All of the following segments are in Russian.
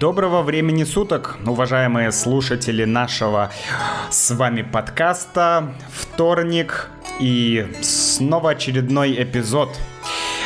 Доброго времени суток, уважаемые слушатели нашего с вами подкаста. Вторник и снова очередной эпизод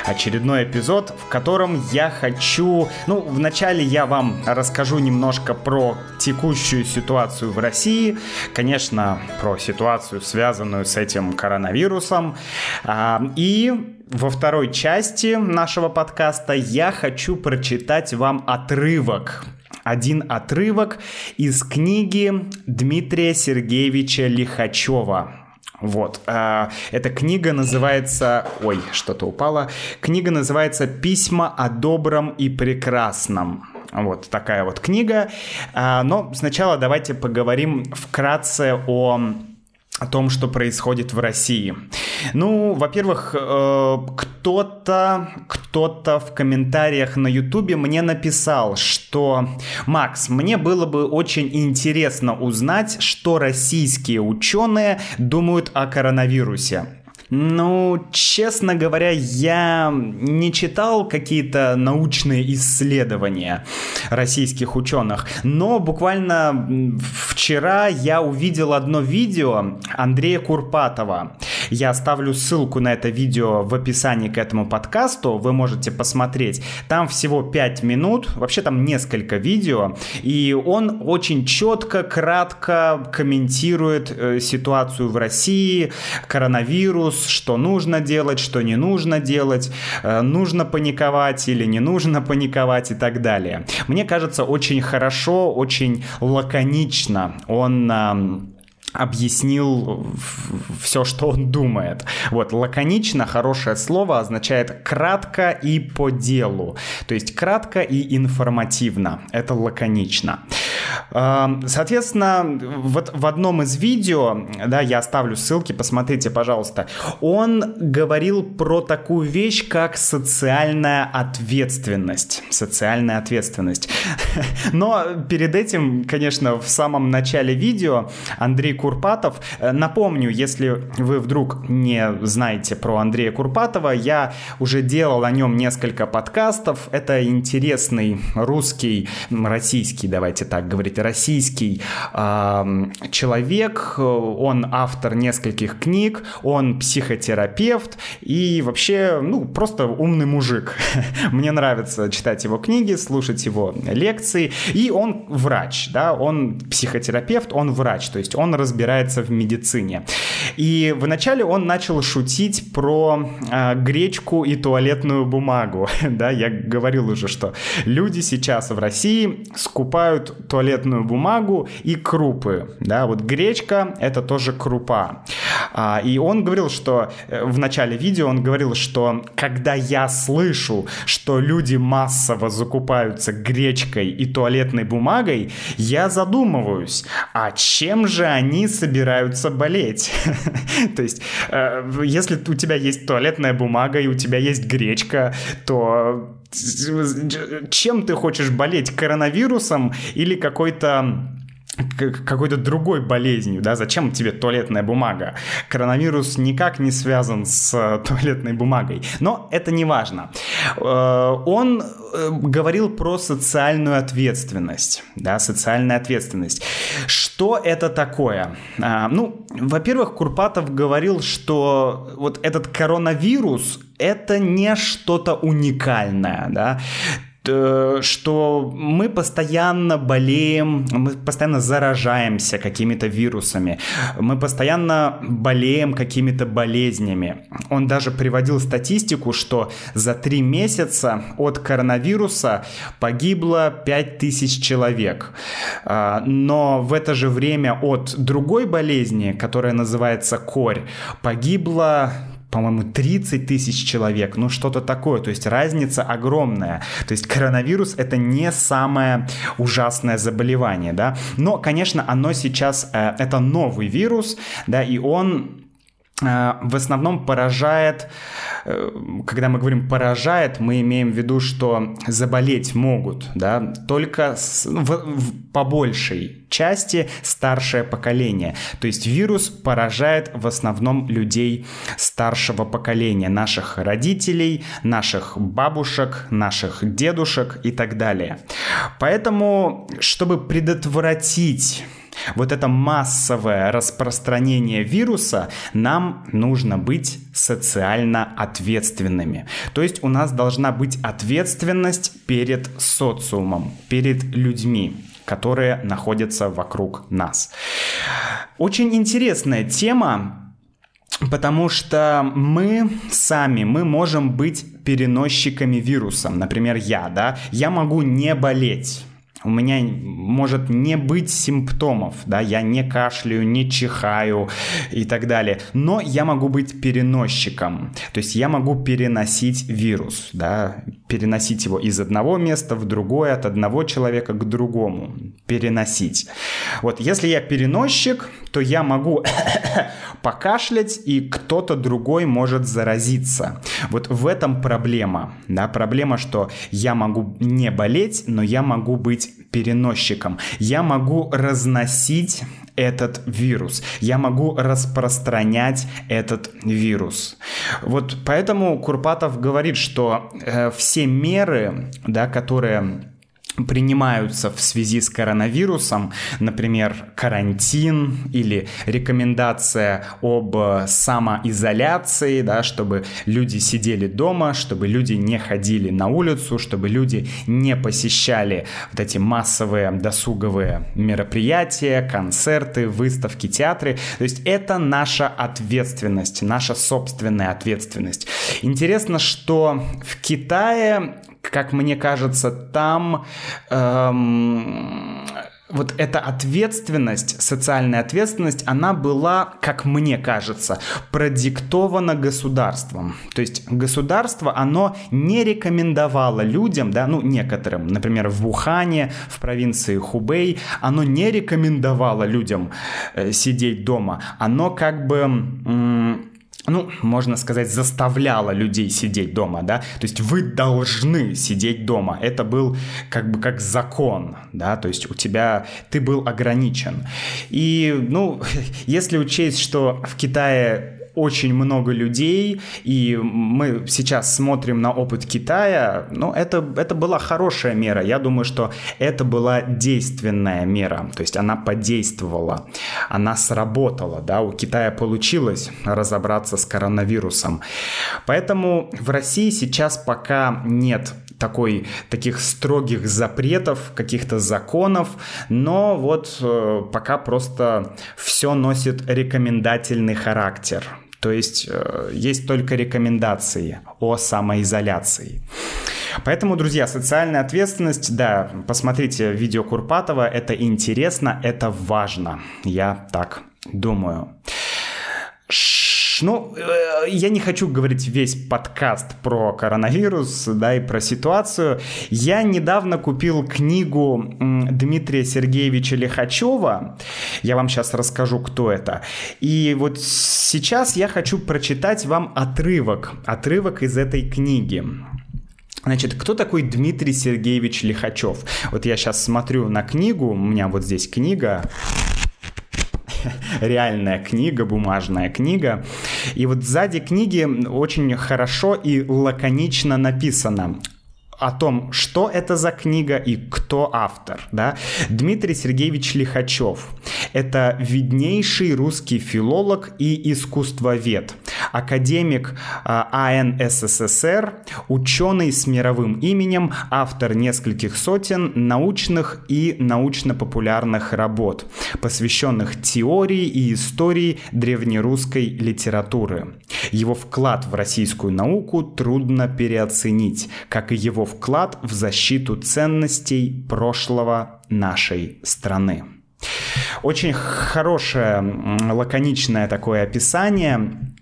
очередной эпизод, в котором я хочу... Ну, вначале я вам расскажу немножко про текущую ситуацию в России, конечно, про ситуацию, связанную с этим коронавирусом, а, и во второй части нашего подкаста я хочу прочитать вам отрывок один отрывок из книги Дмитрия Сергеевича Лихачева. Вот. Э, эта книга называется... Ой, что-то упало. Книга называется «Письма о добром и прекрасном». Вот такая вот книга. Э, но сначала давайте поговорим вкратце о о том, что происходит в России. Ну, во-первых, э, кто-то, кто-то в комментариях на Ютубе мне написал, что Макс, мне было бы очень интересно узнать, что российские ученые думают о коронавирусе. Ну, честно говоря, я не читал какие-то научные исследования российских ученых, но буквально вчера я увидел одно видео Андрея Курпатова. Я оставлю ссылку на это видео в описании к этому подкасту, вы можете посмотреть. Там всего 5 минут, вообще там несколько видео, и он очень четко, кратко комментирует э, ситуацию в России, коронавирус, что нужно делать, что не нужно делать, э, нужно паниковать или не нужно паниковать и так далее. Мне кажется, очень хорошо, очень лаконично он объяснил все, что он думает. Вот, лаконично, хорошее слово, означает кратко и по делу. То есть кратко и информативно. Это лаконично. Соответственно, вот в одном из видео, да, я оставлю ссылки, посмотрите, пожалуйста, он говорил про такую вещь, как социальная ответственность. Социальная ответственность. Но перед этим, конечно, в самом начале видео Андрей Курпатов, э, напомню, если вы вдруг не знаете про Андрея Курпатова, я уже делал о нем несколько подкастов. Это интересный русский, российский, давайте так говорить, российский э, человек, он автор нескольких книг, он психотерапевт и вообще, ну, просто умный мужик. Мне нравится читать его книги, слушать его лекции, и он врач, да, он психотерапевт, он врач, то есть он разбирается в медицине. И вначале он начал шутить про э, гречку и туалетную бумагу, да, я говорил уже, что люди сейчас в России скупают туалет туалетную бумагу и крупы. Да, вот гречка — это тоже крупа. А, и он говорил, что э, в начале видео он говорил, что когда я слышу, что люди массово закупаются гречкой и туалетной бумагой, я задумываюсь, а чем же они собираются болеть? То есть, э, если у тебя есть туалетная бумага и у тебя есть гречка, то чем ты хочешь болеть, коронавирусом или какой-то какой-то другой болезнью, да, зачем тебе туалетная бумага? Коронавирус никак не связан с э, туалетной бумагой, но это не важно. Э, он э, говорил про социальную ответственность, да, социальная ответственность. Что это такое? А, ну, во-первых, Курпатов говорил, что вот этот коронавирус это не что-то уникальное, да, что мы постоянно болеем, мы постоянно заражаемся какими-то вирусами, мы постоянно болеем какими-то болезнями. Он даже приводил статистику, что за три месяца от коронавируса погибло 5000 человек. А, но в это же время от другой болезни, которая называется корь, погибло по-моему, 30 тысяч человек, ну что-то такое, то есть разница огромная. То есть коронавирус это не самое ужасное заболевание, да, но, конечно, оно сейчас, э, это новый вирус, да, и он в основном поражает, э, когда мы говорим поражает, мы имеем в виду, что заболеть могут, да, только с, в, в, по части старшее поколение. То есть вирус поражает в основном людей старшего поколения, наших родителей, наших бабушек, наших дедушек и так далее. Поэтому, чтобы предотвратить вот это массовое распространение вируса, нам нужно быть социально ответственными. То есть у нас должна быть ответственность перед социумом, перед людьми которые находятся вокруг нас. Очень интересная тема, потому что мы сами, мы можем быть переносчиками вируса. Например, я, да, я могу не болеть у меня может не быть симптомов, да, я не кашляю, не чихаю и так далее, но я могу быть переносчиком, то есть я могу переносить вирус, да, переносить его из одного места в другое, от одного человека к другому, переносить. Вот если я переносчик, то я могу покашлять, и кто-то другой может заразиться. Вот в этом проблема, да, проблема, что я могу не болеть, но я могу быть переносчиком. Я могу разносить этот вирус. Я могу распространять этот вирус. Вот поэтому Курпатов говорит, что э, все меры, да, которые принимаются в связи с коронавирусом, например, карантин или рекомендация об самоизоляции, да, чтобы люди сидели дома, чтобы люди не ходили на улицу, чтобы люди не посещали вот эти массовые досуговые мероприятия, концерты, выставки, театры. То есть это наша ответственность, наша собственная ответственность. Интересно, что в Китае как мне кажется, там эм, вот эта ответственность, социальная ответственность, она была, как мне кажется, продиктована государством. То есть государство, оно не рекомендовало людям, да, ну некоторым, например, в Вухане, в провинции Хубей, оно не рекомендовало людям э, сидеть дома. Оно как бы... М- ну, можно сказать, заставляла людей сидеть дома, да, то есть вы должны сидеть дома, это был как бы как закон, да, то есть у тебя, ты был ограничен. И, ну, если учесть, что в Китае очень много людей, и мы сейчас смотрим на опыт Китая, ну, это, это была хорошая мера. Я думаю, что это была действенная мера, то есть она подействовала, она сработала, да, у Китая получилось разобраться с коронавирусом. Поэтому в России сейчас пока нет такой, таких строгих запретов, каких-то законов, но вот э, пока просто все носит рекомендательный характер. То есть э, есть только рекомендации о самоизоляции. Поэтому, друзья, социальная ответственность, да, посмотрите видео Курпатова, это интересно, это важно, я так думаю. Ну, э, я не хочу говорить весь подкаст про коронавирус, да, и про ситуацию. Я недавно купил книгу Дмитрия Сергеевича Лихачева. Я вам сейчас расскажу, кто это. И вот сейчас я хочу прочитать вам отрывок, отрывок из этой книги. Значит, кто такой Дмитрий Сергеевич Лихачев? Вот я сейчас смотрю на книгу, у меня вот здесь книга, реальная книга, бумажная книга. И вот сзади книги очень хорошо и лаконично написано о том, что это за книга и кто автор. Да? Дмитрий Сергеевич Лихачев. Это виднейший русский филолог и искусствовед, академик а, АНССР, ученый с мировым именем, автор нескольких сотен научных и научно-популярных работ, посвященных теории и истории древнерусской литературы. Его вклад в российскую науку трудно переоценить, как и его вклад в защиту ценностей прошлого нашей страны. Очень хорошее, лаконичное такое описание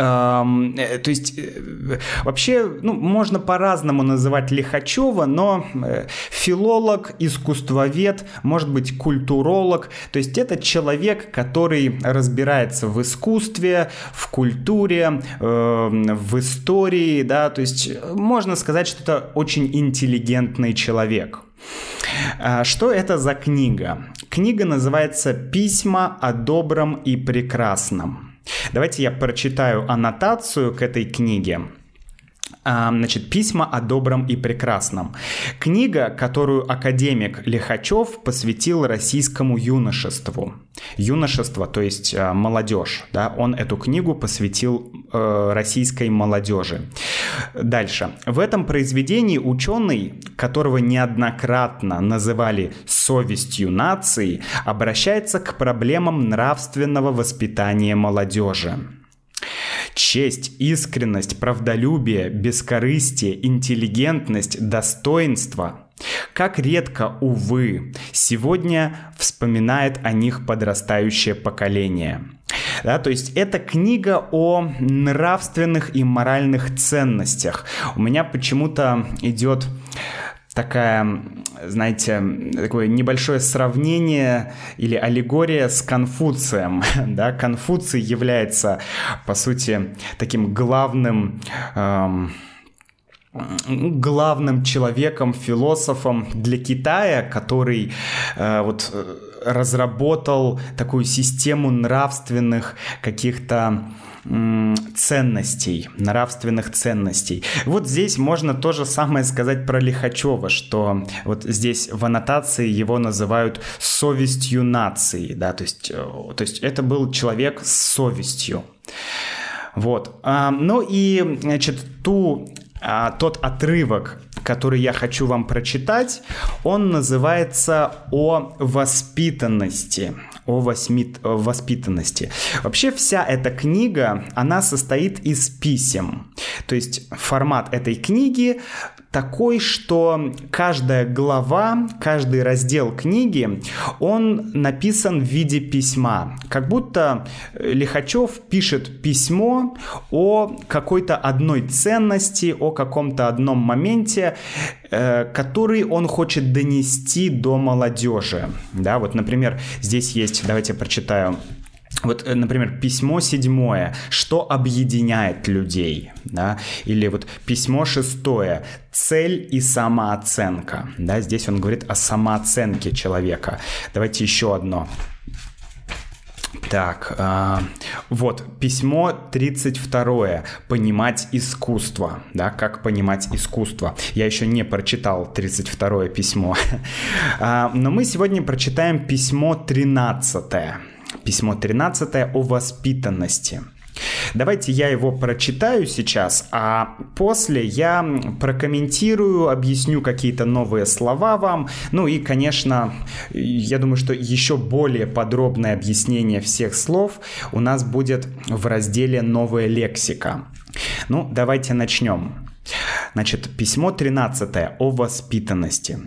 то есть э, вообще ну, можно по-разному называть Лихачева, но э, филолог, искусствовед, может быть культуролог, то есть это человек, который разбирается в искусстве, в культуре, в истории, да, то есть можно сказать, что это очень интеллигентный человек. А что это за книга? Книга называется «Письма о добром и прекрасном». Давайте я прочитаю аннотацию к этой книге. А, значит, «Письма о добром и прекрасном». Книга, которую академик Лихачев посвятил российскому юношеству. Юношество, то есть э, молодежь. Да? Он эту книгу посвятил э, российской молодежи. Дальше. В этом произведении ученый, которого неоднократно называли совестью нации, обращается к проблемам нравственного воспитания молодежи. Честь, искренность, правдолюбие, бескорыстие, интеллигентность, достоинство – как редко, увы, сегодня вспоминает о них подрастающее поколение. Да, то есть это книга о нравственных и моральных ценностях. У меня почему-то идет такая, знаете, такое небольшое сравнение или аллегория с Конфуцием. Да? Конфуций является, по сути, таким главным... Эм, главным человеком, философом для Китая, который э, вот э, разработал такую систему нравственных каких-то ценностей, нравственных ценностей. Вот здесь можно то же самое сказать про Лихачева, что вот здесь в аннотации его называют совестью нации, да, то есть, э, то есть это был человек с совестью. Вот. А, ну и, значит, ту а, тот отрывок, который я хочу вам прочитать, он называется «О воспитанности». О восьми... воспитанности. Вообще вся эта книга, она состоит из писем. То есть формат этой книги такой, что каждая глава, каждый раздел книги, он написан в виде письма. Как будто Лихачев пишет письмо о какой-то одной ценности, о каком-то одном моменте, э, который он хочет донести до молодежи. Да, вот, например, здесь есть, давайте прочитаю вот, э, например, письмо седьмое, что объединяет людей, да, или вот письмо шестое, цель и самооценка, да, здесь он говорит о самооценке человека. Давайте еще одно. Так, э, вот, письмо 32. Понимать искусство. Да, как понимать искусство. Я еще не прочитал 32 письмо. А, но мы сегодня прочитаем письмо 13. Письмо 13 о воспитанности. Давайте я его прочитаю сейчас, а после я прокомментирую, объясню какие-то новые слова вам. Ну и, конечно, я думаю, что еще более подробное объяснение всех слов у нас будет в разделе «Новая лексика». Ну, давайте начнем. Значит, письмо 13 о воспитанности.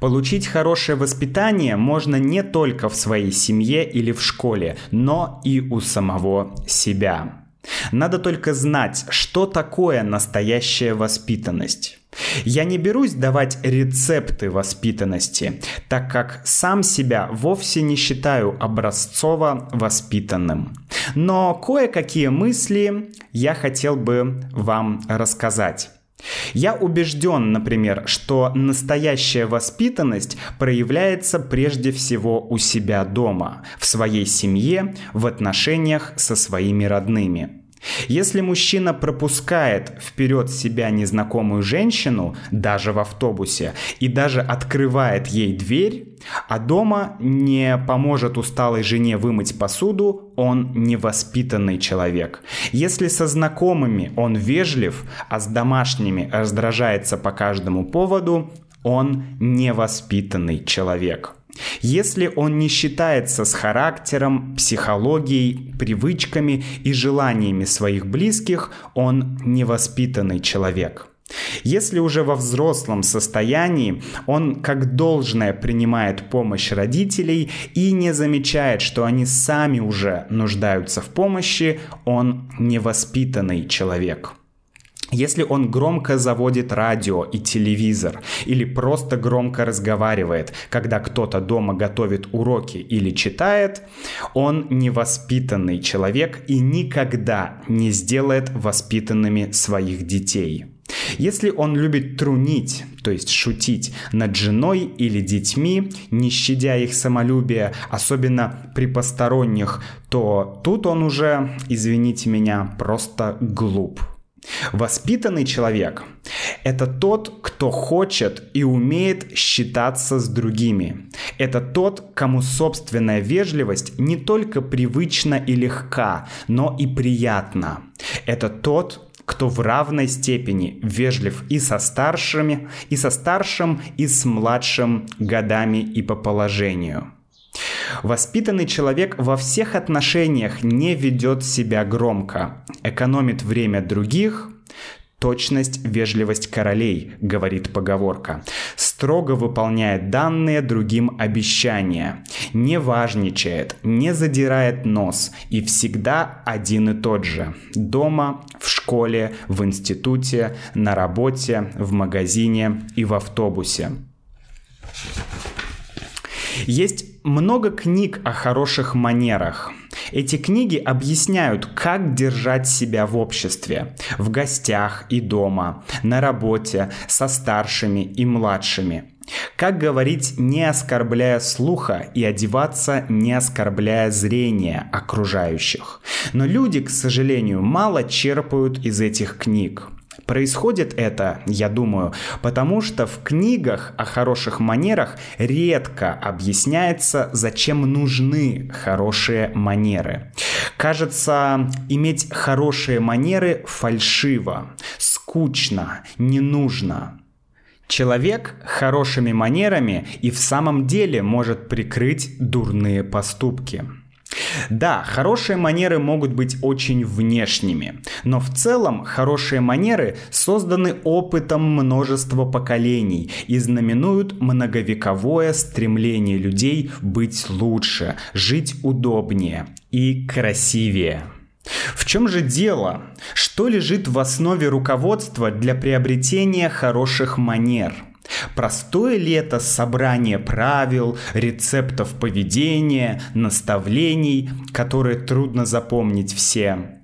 Получить хорошее воспитание можно не только в своей семье или в школе, но и у самого себя. Надо только знать, что такое настоящая воспитанность. Я не берусь давать рецепты воспитанности, так как сам себя вовсе не считаю образцово воспитанным. Но кое-какие мысли я хотел бы вам рассказать. Я убежден, например, что настоящая воспитанность проявляется прежде всего у себя дома, в своей семье, в отношениях со своими родными. Если мужчина пропускает вперед себя незнакомую женщину, даже в автобусе, и даже открывает ей дверь, а дома не поможет усталой жене вымыть посуду, он невоспитанный человек. Если со знакомыми он вежлив, а с домашними раздражается по каждому поводу, он невоспитанный человек. Если он не считается с характером, психологией, привычками и желаниями своих близких, он невоспитанный человек. Если уже во взрослом состоянии он как должное принимает помощь родителей и не замечает, что они сами уже нуждаются в помощи, он невоспитанный человек. Если он громко заводит радио и телевизор или просто громко разговаривает, когда кто-то дома готовит уроки или читает, он невоспитанный человек и никогда не сделает воспитанными своих детей. Если он любит трунить, то есть шутить над женой или детьми, не щадя их самолюбие, особенно при посторонних, то тут он уже, извините меня, просто глуп. Воспитанный человек – это тот, кто хочет и умеет считаться с другими. Это тот, кому собственная вежливость не только привычна и легка, но и приятна. Это тот, кто в равной степени вежлив и со старшими, и со старшим, и с младшим годами и по положению. Воспитанный человек во всех отношениях не ведет себя громко, экономит время других, Точность, вежливость королей, говорит поговорка. Строго выполняет данные другим обещания. Не важничает, не задирает нос и всегда один и тот же. Дома, в школе, в институте, на работе, в магазине и в автобусе. Есть много книг о хороших манерах. Эти книги объясняют, как держать себя в обществе, в гостях и дома, на работе, со старшими и младшими. Как говорить, не оскорбляя слуха и одеваться, не оскорбляя зрение окружающих. Но люди, к сожалению, мало черпают из этих книг. Происходит это, я думаю, потому что в книгах о хороших манерах редко объясняется, зачем нужны хорошие манеры. Кажется, иметь хорошие манеры фальшиво, скучно, не нужно. Человек хорошими манерами и в самом деле может прикрыть дурные поступки. Да, хорошие манеры могут быть очень внешними, но в целом хорошие манеры созданы опытом множества поколений и знаменуют многовековое стремление людей быть лучше, жить удобнее и красивее. В чем же дело? Что лежит в основе руководства для приобретения хороших манер – Простое ли это собрание правил, рецептов поведения, наставлений, которые трудно запомнить всем?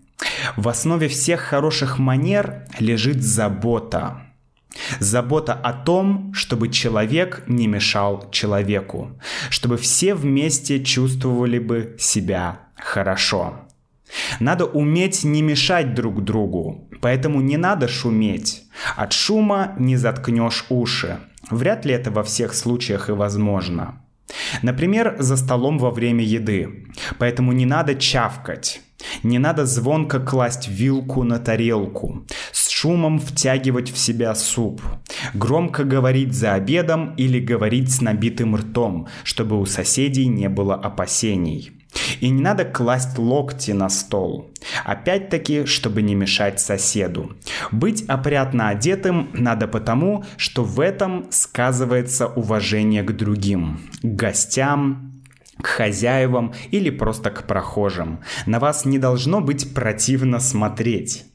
В основе всех хороших манер лежит забота. Забота о том, чтобы человек не мешал человеку, чтобы все вместе чувствовали бы себя хорошо. Надо уметь не мешать друг другу, поэтому не надо шуметь. От шума не заткнешь уши. Вряд ли это во всех случаях и возможно. Например, за столом во время еды. Поэтому не надо чавкать. Не надо звонко класть вилку на тарелку, с шумом втягивать в себя суп, громко говорить за обедом или говорить с набитым ртом, чтобы у соседей не было опасений. И не надо класть локти на стол. Опять-таки, чтобы не мешать соседу. Быть опрятно одетым надо потому, что в этом сказывается уважение к другим, к гостям, к хозяевам или просто к прохожим. На вас не должно быть противно смотреть.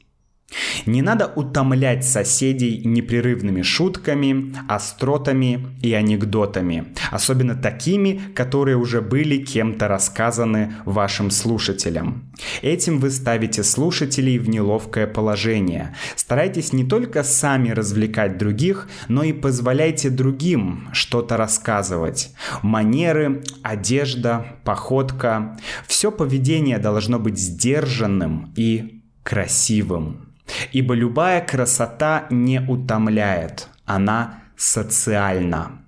Не надо утомлять соседей непрерывными шутками, остротами и анекдотами, особенно такими, которые уже были кем-то рассказаны вашим слушателям. Этим вы ставите слушателей в неловкое положение. Старайтесь не только сами развлекать других, но и позволяйте другим что-то рассказывать. Манеры, одежда, походка – все поведение должно быть сдержанным и красивым. Ибо любая красота не утомляет, она социальна.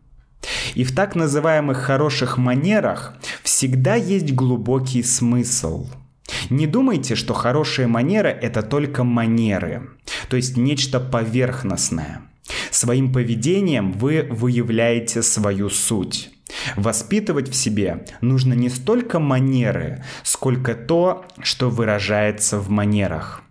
И в так называемых хороших манерах всегда есть глубокий смысл. Не думайте, что хорошие манеры – это только манеры, то есть нечто поверхностное. Своим поведением вы выявляете свою суть. Воспитывать в себе нужно не столько манеры, сколько то, что выражается в манерах –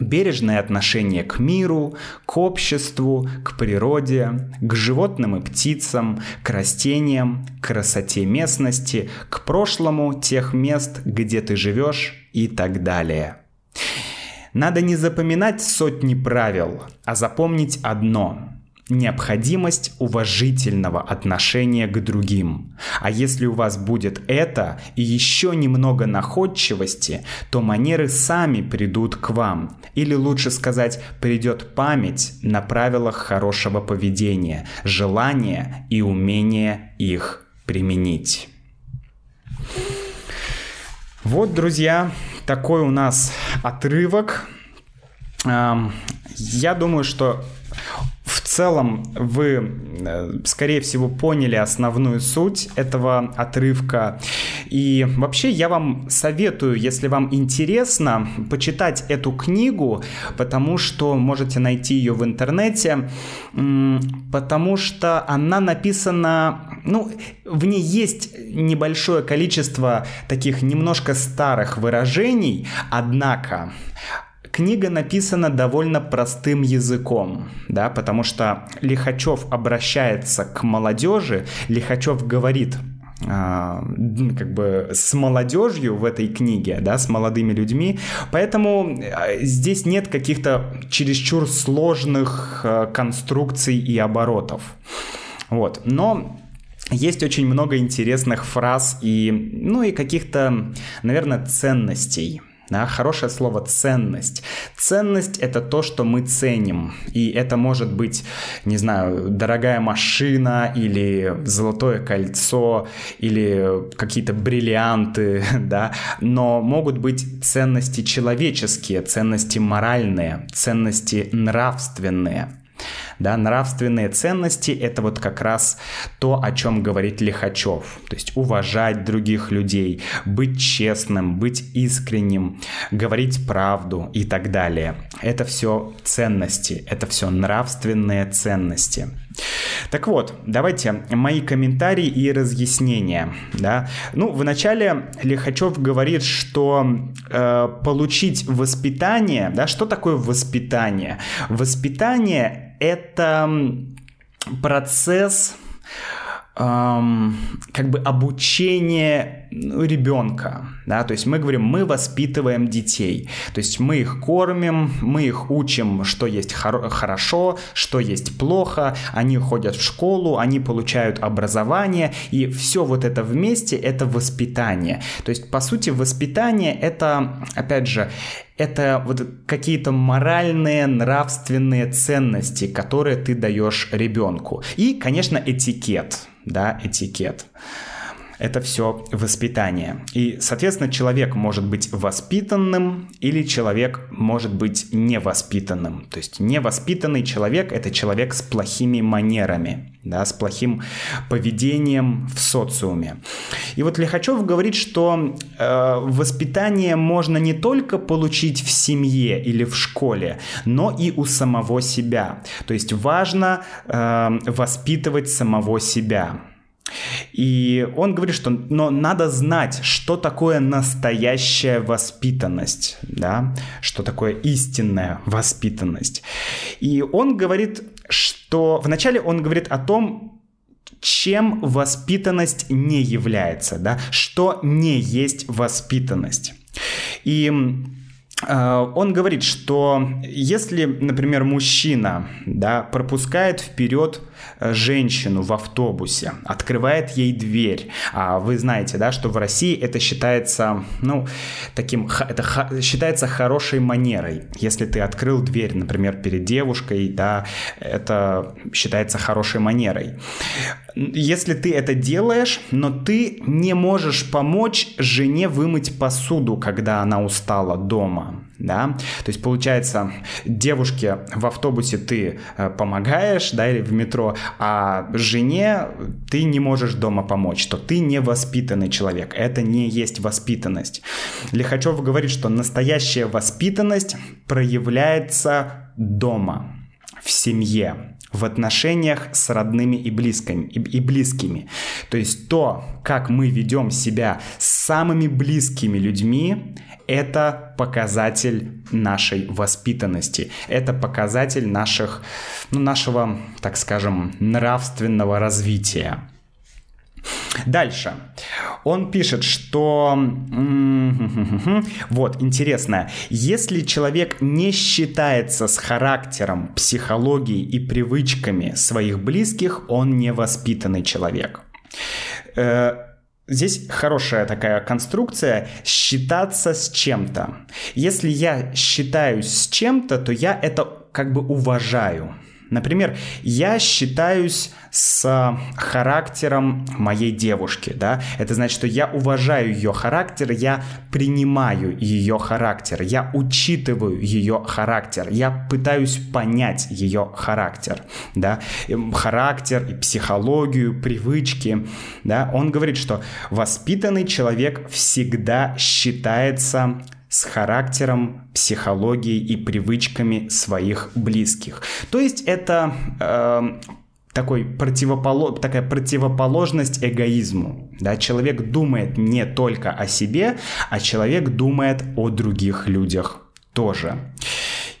бережное отношение к миру, к обществу, к природе, к животным и птицам, к растениям, к красоте местности, к прошлому тех мест, где ты живешь и так далее. Надо не запоминать сотни правил, а запомнить одно – необходимость уважительного отношения к другим. А если у вас будет это и еще немного находчивости, то манеры сами придут к вам. Или лучше сказать, придет память на правилах хорошего поведения, желание и умение их применить. Вот, друзья, такой у нас отрывок. Я думаю, что в целом вы, э, скорее всего, поняли основную суть этого отрывка. И вообще я вам советую, если вам интересно, почитать эту книгу, потому что можете найти ее в интернете, потому что она написана, ну, в ней есть небольшое количество таких немножко старых выражений, однако Книга написана довольно простым языком, да, потому что Лихачев обращается к молодежи, Лихачев говорит а, как бы с молодежью в этой книге, да, с молодыми людьми, поэтому а, здесь нет каких-то чересчур сложных а, конструкций и оборотов. Вот, но есть очень много интересных фраз и, ну и каких-то, наверное, ценностей, да, хорошее слово ценность. Ценность это то, что мы ценим. И это может быть, не знаю, дорогая машина или золотое кольцо или какие-то бриллианты, да. Но могут быть ценности человеческие, ценности моральные, ценности нравственные. Да, нравственные ценности — это вот как раз то, о чем говорит Лихачев. То есть уважать других людей, быть честным, быть искренним, говорить правду и так далее. Это все ценности, это все нравственные ценности. Так вот, давайте мои комментарии и разъяснения. Да? Ну, вначале Лихачев говорит, что э, получить воспитание, да, что такое воспитание? Воспитание это процесс эм, как бы обучение ну, ребенка, да, то есть мы говорим, мы воспитываем детей, то есть мы их кормим, мы их учим, что есть хор- хорошо, что есть плохо, они ходят в школу, они получают образование, и все вот это вместе это воспитание, то есть по сути воспитание это, опять же, это вот какие-то моральные, нравственные ценности, которые ты даешь ребенку. И, конечно, этикет, да, этикет это все воспитание. И, соответственно, человек может быть воспитанным или человек может быть невоспитанным. То есть невоспитанный человек – это человек с плохими манерами, да, с плохим поведением в социуме. И вот Лихачев говорит, что э, воспитание можно не только получить в семье или в школе, но и у самого себя. То есть важно э, воспитывать самого себя. И он говорит, что но надо знать, что такое настоящая воспитанность, да, что такое истинная воспитанность. И он говорит, что вначале он говорит о том, чем воспитанность не является, да, что не есть воспитанность. И э, он говорит, что если, например, мужчина да, пропускает вперед женщину в автобусе, открывает ей дверь. А вы знаете, да, что в России это считается, ну, таким, это считается хорошей манерой. Если ты открыл дверь, например, перед девушкой, да, это считается хорошей манерой. Если ты это делаешь, но ты не можешь помочь жене вымыть посуду, когда она устала дома, да, то есть получается, девушке в автобусе ты э, помогаешь, да, или в метро, а жене ты не можешь дома помочь, то ты не воспитанный человек. Это не есть воспитанность. Лихачев говорит, что настоящая воспитанность проявляется дома, в семье, в отношениях с родными и близкими, и близкими. То есть то, как мы ведем себя с самыми близкими людьми, это показатель нашей воспитанности, это показатель наших, ну, нашего, так скажем, нравственного развития. Дальше. Он пишет, что... Вот, интересно. Если человек не считается с характером, психологией и привычками своих близких, он невоспитанный человек. Здесь хорошая такая конструкция считаться с чем-то. Если я считаюсь с чем-то, то я это как бы уважаю. Например, я считаюсь с характером моей девушки, да, это значит, что я уважаю ее характер, я принимаю ее характер, я учитываю ее характер, я пытаюсь понять ее характер, да, характер и психологию, привычки, да, он говорит, что воспитанный человек всегда считается с характером, психологией и привычками своих близких. То есть это э, такой противополо... такая противоположность эгоизму. Да? Человек думает не только о себе, а человек думает о других людях тоже.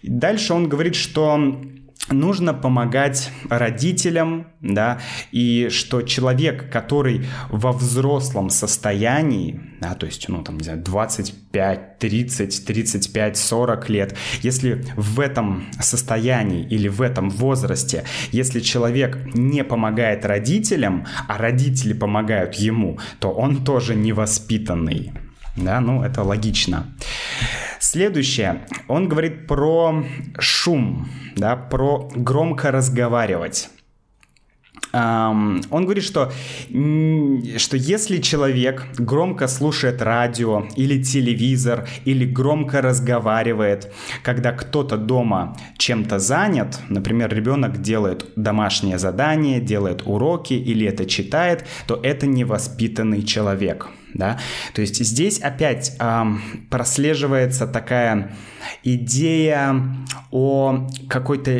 Дальше он говорит, что нужно помогать родителям, да, и что человек, который во взрослом состоянии, да, то есть, ну, там, не знаю, 25, 30, 35, 40 лет, если в этом состоянии или в этом возрасте, если человек не помогает родителям, а родители помогают ему, то он тоже невоспитанный, да, ну, это логично. Следующее. Он говорит про шум, да, про громко разговаривать. Um, он говорит, что, что если человек громко слушает радио или телевизор, или громко разговаривает, когда кто-то дома чем-то занят, например, ребенок делает домашнее задание, делает уроки или это читает, то это невоспитанный человек да, то есть здесь опять э, прослеживается такая идея о какой-то,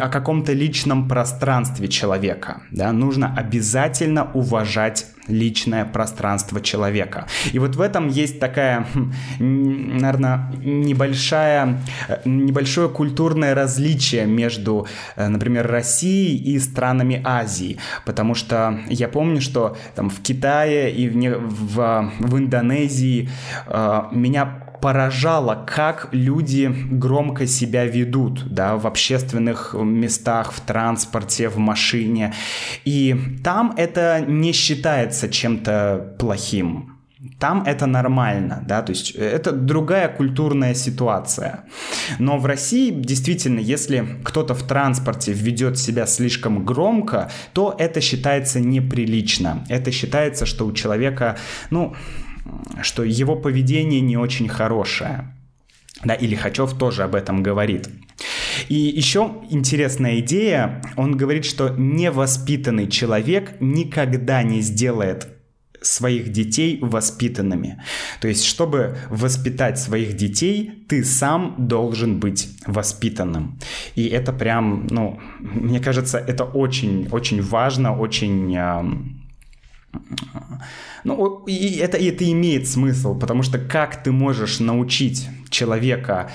о каком-то личном пространстве человека, да, нужно обязательно уважать личное пространство человека. И вот в этом есть такая, хм, наверное, небольшая, небольшое культурное различие между, э, например, Россией и странами Азии. Потому что я помню, что там в Китае и в, в, в Индонезии э, меня поражало, как люди громко себя ведут, да, в общественных местах, в транспорте, в машине. И там это не считается чем-то плохим. Там это нормально, да, то есть это другая культурная ситуация. Но в России действительно, если кто-то в транспорте ведет себя слишком громко, то это считается неприлично. Это считается, что у человека, ну, что его поведение не очень хорошее. Да, и Лихачев тоже об этом говорит. И еще интересная идея, он говорит, что невоспитанный человек никогда не сделает своих детей воспитанными. То есть, чтобы воспитать своих детей, ты сам должен быть воспитанным. И это прям, ну, мне кажется, это очень-очень важно, очень ну, и это, и это имеет смысл, потому что как ты можешь научить человека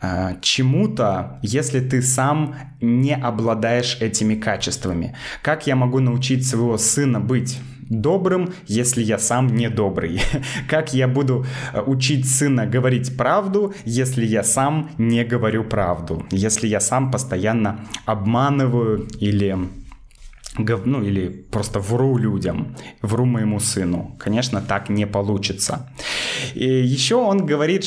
э, чему-то, если ты сам не обладаешь этими качествами? Как я могу научить своего сына быть добрым, если я сам не добрый? Как я буду э, учить сына говорить правду, если я сам не говорю правду? Если я сам постоянно обманываю или ну или просто вру людям, вру моему сыну. Конечно, так не получится. И еще он говорит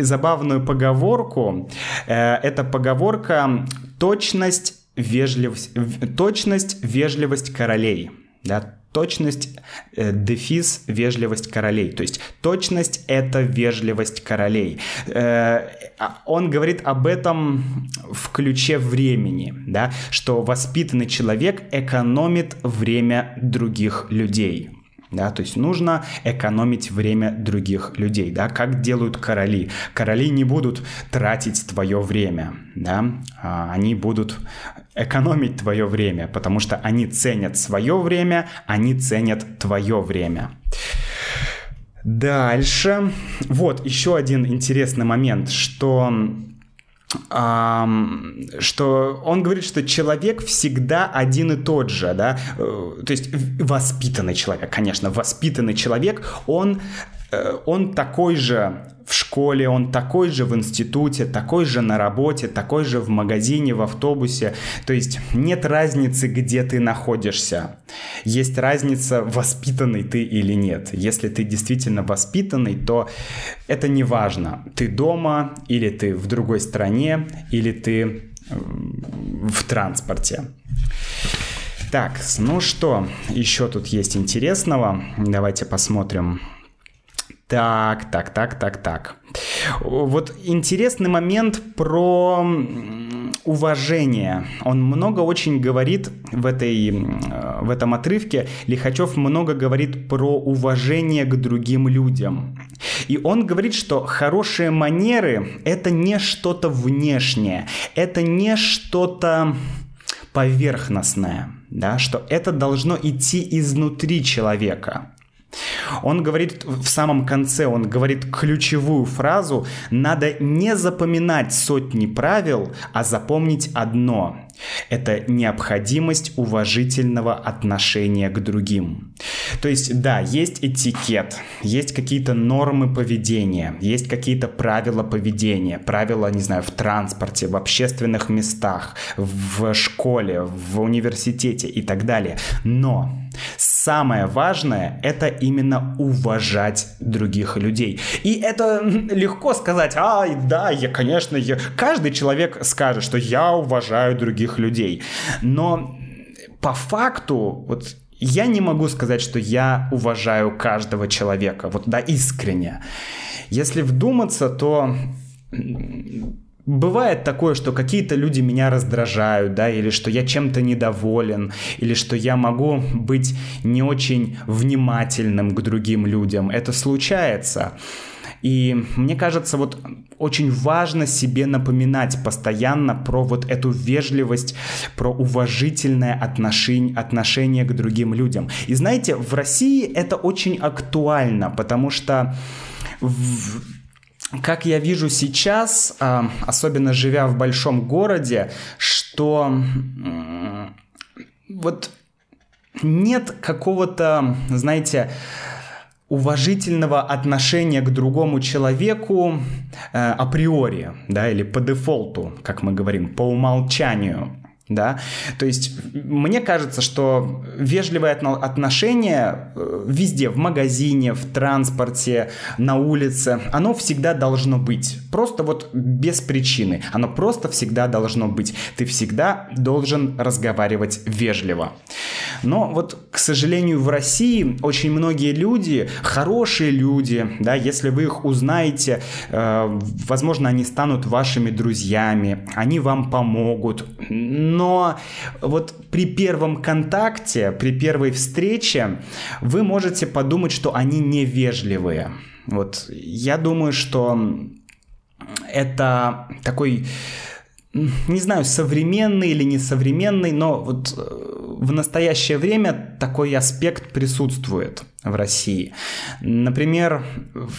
забавную поговорку. Э, это поговорка «точность, вежливость, точность, вежливость королей». Да, точность, э, дефис, вежливость королей. То есть точность — это вежливость королей. Э, а он говорит об этом в ключе времени, да, что воспитанный человек экономит время других людей да, то есть нужно экономить время других людей, да, как делают короли. Короли не будут тратить твое время, да, а они будут экономить твое время, потому что они ценят свое время, они ценят твое время. Дальше. Вот еще один интересный момент, что что он говорит, что человек всегда один и тот же, да, э, то есть воспитанный человек, конечно, воспитанный человек, он, э, он такой же в школе, он такой же в институте, такой же на работе, такой же в магазине, в автобусе. То есть нет разницы, где ты находишься. Есть разница, воспитанный ты или нет. Если ты действительно воспитанный, то это не важно. Ты дома, или ты в другой стране, или ты в транспорте. Так, ну что, еще тут есть интересного. Давайте посмотрим. Так, так, так, так, так. Вот интересный момент про уважение. Он много очень говорит в, этой, в этом отрывке. Лихачев много говорит про уважение к другим людям. И он говорит, что хорошие манеры — это не что-то внешнее, это не что-то поверхностное, да, что это должно идти изнутри человека. Он говорит в самом конце, он говорит ключевую фразу «надо не запоминать сотни правил, а запомнить одно. Это необходимость уважительного отношения к другим. То есть, да, есть этикет, есть какие-то нормы поведения, есть какие-то правила поведения, правила, не знаю, в транспорте, в общественных местах, в школе, в университете и так далее. Но самое важное — это именно уважать других людей. И это легко сказать, ай, да, я, конечно, я... каждый человек скажет, что я уважаю других людей. Но по факту, вот я не могу сказать, что я уважаю каждого человека, вот да, искренне. Если вдуматься, то Бывает такое, что какие-то люди меня раздражают, да, или что я чем-то недоволен, или что я могу быть не очень внимательным к другим людям. Это случается. И мне кажется, вот очень важно себе напоминать постоянно про вот эту вежливость, про уважительное отношение, отношение к другим людям. И знаете, в России это очень актуально, потому что в, как я вижу сейчас, а, особенно живя в большом городе, что вот нет какого-то, знаете, уважительного отношения к другому человеку э, априори, да, или по дефолту, как мы говорим, по умолчанию да, то есть мне кажется, что вежливое отношение э, везде, в магазине, в транспорте, на улице, оно всегда должно быть, просто вот без причины, оно просто всегда должно быть, ты всегда должен разговаривать вежливо. Но вот, к сожалению, в России очень многие люди, хорошие люди, да, если вы их узнаете, э, возможно, они станут вашими друзьями, они вам помогут, но вот при первом контакте, при первой встрече вы можете подумать, что они невежливые. Вот я думаю, что это такой не знаю, современный или несовременный, но вот э, в настоящее время такой аспект присутствует в России. Например,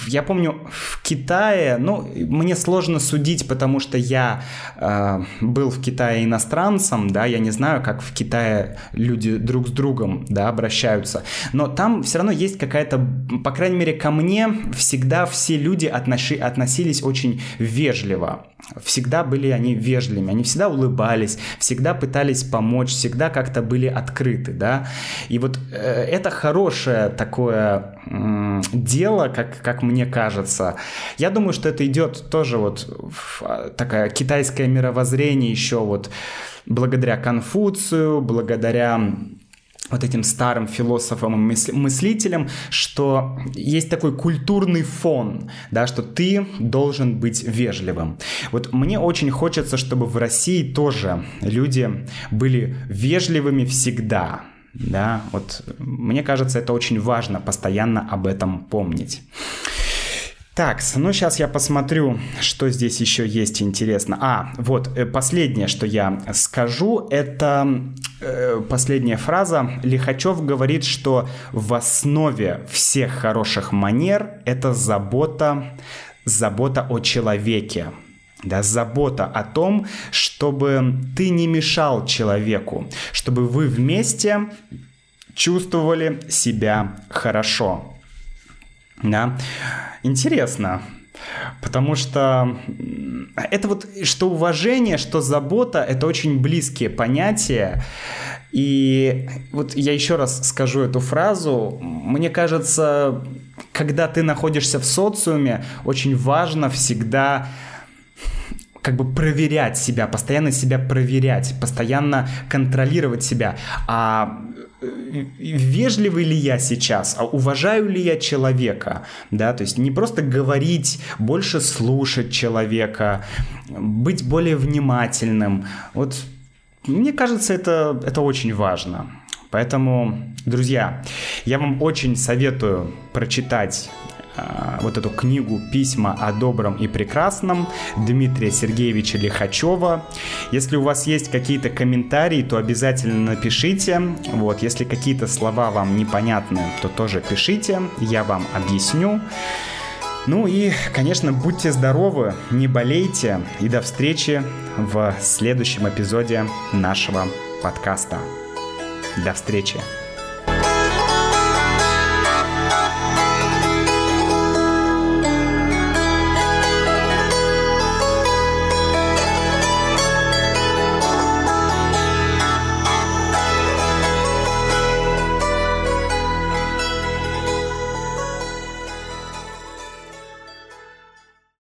я помню в Китае, ну, мне сложно судить, потому что я э, был в Китае иностранцем, да, я не знаю, как в Китае люди друг с другом, да, обращаются, но там все равно есть какая-то, по крайней мере, ко мне всегда все люди отноши, относились очень вежливо, всегда были они вежливыми, они всегда улыбались, всегда пытались помочь, всегда как-то были открыты, да, и вот э, это хорошее такое такое дело, как, как мне кажется. Я думаю, что это идет тоже вот а, такая китайское мировоззрение еще вот благодаря Конфуцию, благодаря вот этим старым философам и мыслителям, что есть такой культурный фон, да, что ты должен быть вежливым. Вот мне очень хочется, чтобы в России тоже люди были вежливыми всегда, да, вот мне кажется, это очень важно постоянно об этом помнить. Так, ну сейчас я посмотрю, что здесь еще есть интересно. А, вот э, последнее, что я скажу, это э, последняя фраза. Лихачев говорит, что в основе всех хороших манер это забота, забота о человеке. Да, забота о том, чтобы ты не мешал человеку, чтобы вы вместе чувствовали себя хорошо. Да. Интересно, потому что это вот, что уважение, что забота, это очень близкие понятия. И вот я еще раз скажу эту фразу. Мне кажется, когда ты находишься в социуме, очень важно всегда как бы проверять себя, постоянно себя проверять, постоянно контролировать себя. А вежливый ли я сейчас, а уважаю ли я человека, да, то есть не просто говорить, больше слушать человека, быть более внимательным, вот мне кажется, это, это очень важно. Поэтому, друзья, я вам очень советую прочитать вот эту книгу «Письма о добром и прекрасном» Дмитрия Сергеевича Лихачева. Если у вас есть какие-то комментарии, то обязательно напишите. Вот, если какие-то слова вам непонятны, то тоже пишите, я вам объясню. Ну и, конечно, будьте здоровы, не болейте и до встречи в следующем эпизоде нашего подкаста. До встречи!